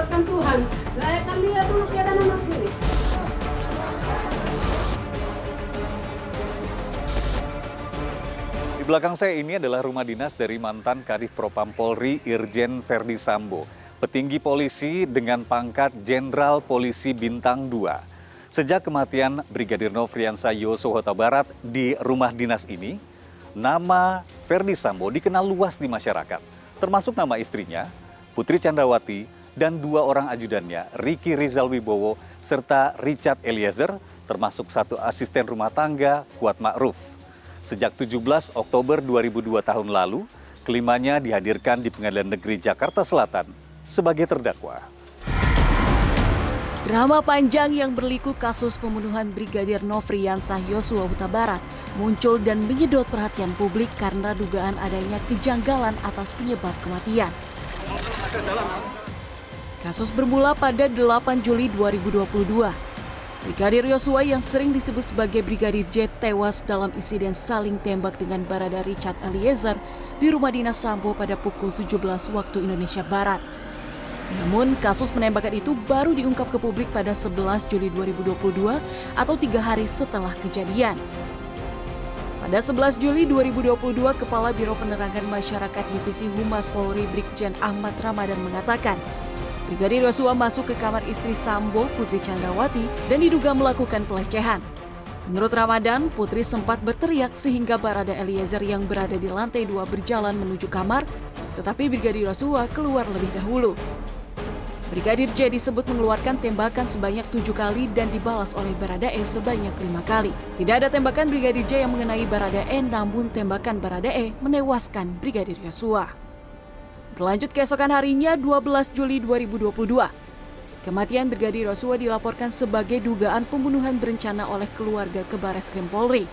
buatkan Tuhan. Dia dulu keadaan anak ini. Di belakang saya ini adalah rumah dinas dari mantan Kadif Propam Polri Irjen Verdi Sambo, petinggi polisi dengan pangkat Jenderal Polisi Bintang 2. Sejak kematian Brigadir Nofriansah Yosua Huta Barat di rumah dinas ini, nama Verdi Sambo dikenal luas di masyarakat, termasuk nama istrinya, Putri Chandrawati, dan dua orang ajudannya, Ricky Rizal Wibowo, serta Richard Eliezer, termasuk satu asisten rumah tangga, Kuat Ma'ruf. Sejak 17 Oktober 2002 tahun lalu, kelimanya dihadirkan di Pengadilan Negeri Jakarta Selatan sebagai terdakwa. Drama panjang yang berliku kasus pembunuhan Brigadir Nofriansah Yosua Huta Barat muncul dan menyedot perhatian publik karena dugaan adanya kejanggalan atas penyebab kematian. Kasus bermula pada 8 Juli 2022. Brigadir Yosua yang sering disebut sebagai Brigadir J tewas dalam insiden saling tembak dengan Barada Richard Eliezer di rumah dinas Sambo pada pukul 17 waktu Indonesia Barat. Namun kasus penembakan itu baru diungkap ke publik pada 11 Juli 2022 atau tiga hari setelah kejadian. Pada 11 Juli 2022, Kepala Biro Penerangan Masyarakat Divisi Humas Polri Brigjen Ahmad Ramadan mengatakan, Brigadir Yosua masuk ke kamar istri Sambo, Putri Chandrawati, dan diduga melakukan pelecehan. Menurut Ramadan, Putri sempat berteriak sehingga Barada Eliezer yang berada di lantai dua berjalan menuju kamar, tetapi Brigadir Yosua keluar lebih dahulu. Brigadir J disebut mengeluarkan tembakan sebanyak tujuh kali dan dibalas oleh Baradae sebanyak lima kali. Tidak ada tembakan Brigadir J yang mengenai Baradae, namun tembakan Baradae menewaskan Brigadir Yosua. Berlanjut keesokan harinya 12 Juli 2022. Kematian Brigadir Yosua dilaporkan sebagai dugaan pembunuhan berencana oleh keluarga ke Bares Krim Polri.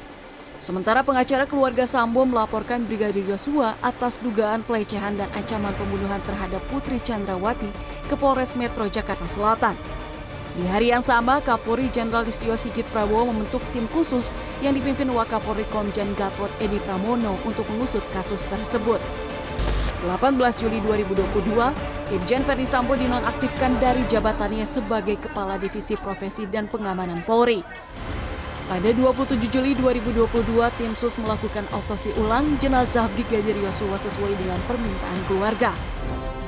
Sementara pengacara keluarga Sambo melaporkan Brigadir Yosua atas dugaan pelecehan dan ancaman pembunuhan terhadap Putri Chandrawati ke Polres Metro Jakarta Selatan. Di hari yang sama, Kapolri Jenderal Listio Sigit Prabowo membentuk tim khusus yang dipimpin Wakapolri Komjen Gatot Edi Pramono untuk mengusut kasus tersebut. 18 Juli 2022, Irjen Ferdi Sambo dinonaktifkan dari jabatannya sebagai Kepala Divisi Profesi dan Pengamanan Polri. Pada 27 Juli 2022, tim SUS melakukan autopsi ulang jenazah Brigadir Yosua sesuai dengan permintaan keluarga.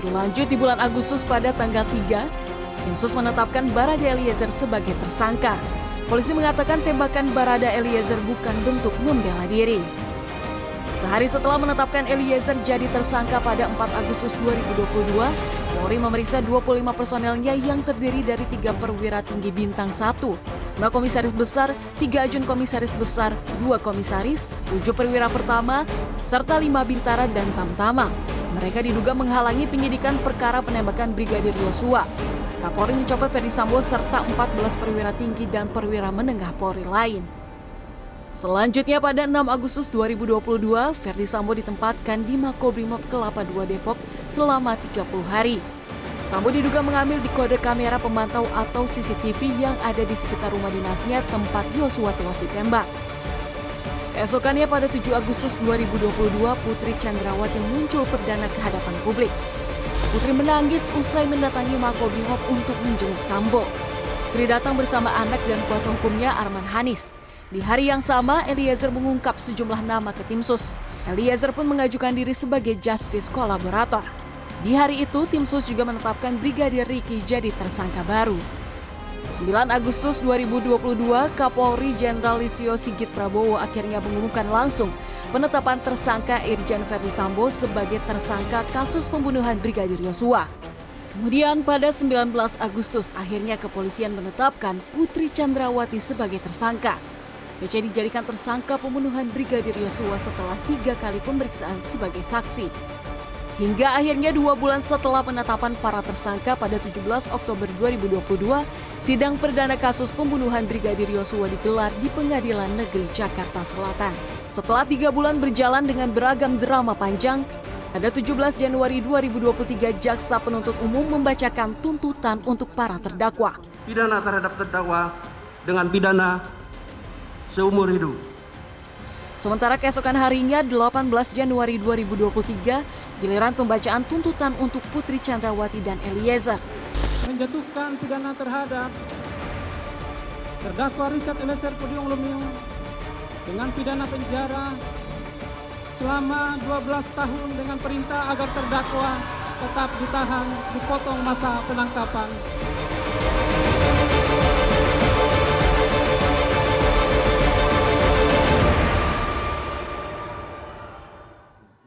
Berlanjut di bulan Agustus pada tanggal 3, tim SUS menetapkan Barada Eliezer sebagai tersangka. Polisi mengatakan tembakan Barada Eliezer bukan bentuk membela diri. Sehari setelah menetapkan Eliezer jadi tersangka pada 4 Agustus 2022, Polri memeriksa 25 personelnya yang terdiri dari tiga perwira tinggi bintang 1, 5 komisaris besar, 3 ajun komisaris besar, 2 komisaris, 7 perwira pertama, serta 5 bintara dan tamtama. Mereka diduga menghalangi penyidikan perkara penembakan Brigadir Yosua. Kapolri mencopot Ferdi Sambo serta 14 perwira tinggi dan perwira menengah Polri lain. Selanjutnya pada 6 Agustus 2022, Ferdi Sambo ditempatkan di Makobrimob Kelapa II Depok selama 30 hari. Sambo diduga mengambil di kode kamera pemantau atau CCTV yang ada di sekitar rumah dinasnya tempat Yosua tewas ditembak. Keesokannya pada 7 Agustus 2022, Putri Chandrawati muncul perdana ke hadapan publik. Putri menangis usai mendatangi Makobrimob untuk menjenguk Sambo. Putri datang bersama anak dan kuasa hukumnya Arman Hanis. Di hari yang sama, Eliezer mengungkap sejumlah nama ke tim sus. Eliezer pun mengajukan diri sebagai justice kolaborator. Di hari itu, tim sus juga menetapkan Brigadir Riki jadi tersangka baru. 9 Agustus 2022, Kapolri Jenderal Listio Sigit Prabowo akhirnya mengumumkan langsung penetapan tersangka Irjen Verdi Sambo sebagai tersangka kasus pembunuhan Brigadir Yosua. Kemudian pada 19 Agustus akhirnya kepolisian menetapkan Putri Chandrawati sebagai tersangka. PC dijadikan tersangka pembunuhan Brigadir Yosua setelah tiga kali pemeriksaan sebagai saksi. Hingga akhirnya dua bulan setelah penetapan para tersangka pada 17 Oktober 2022, sidang perdana kasus pembunuhan Brigadir Yosua digelar di Pengadilan Negeri Jakarta Selatan. Setelah tiga bulan berjalan dengan beragam drama panjang, pada 17 Januari 2023, Jaksa Penuntut Umum membacakan tuntutan untuk para terdakwa. Pidana terhadap terdakwa dengan pidana seumur hidup. Sementara keesokan harinya 18 Januari 2023, giliran pembacaan tuntutan untuk Putri Chandrawati dan Eliezer. menjatuhkan pidana terhadap terdakwa Richard Eliezer Pudium Lumiu dengan pidana penjara selama 12 tahun dengan perintah agar terdakwa tetap ditahan dipotong masa penangkapan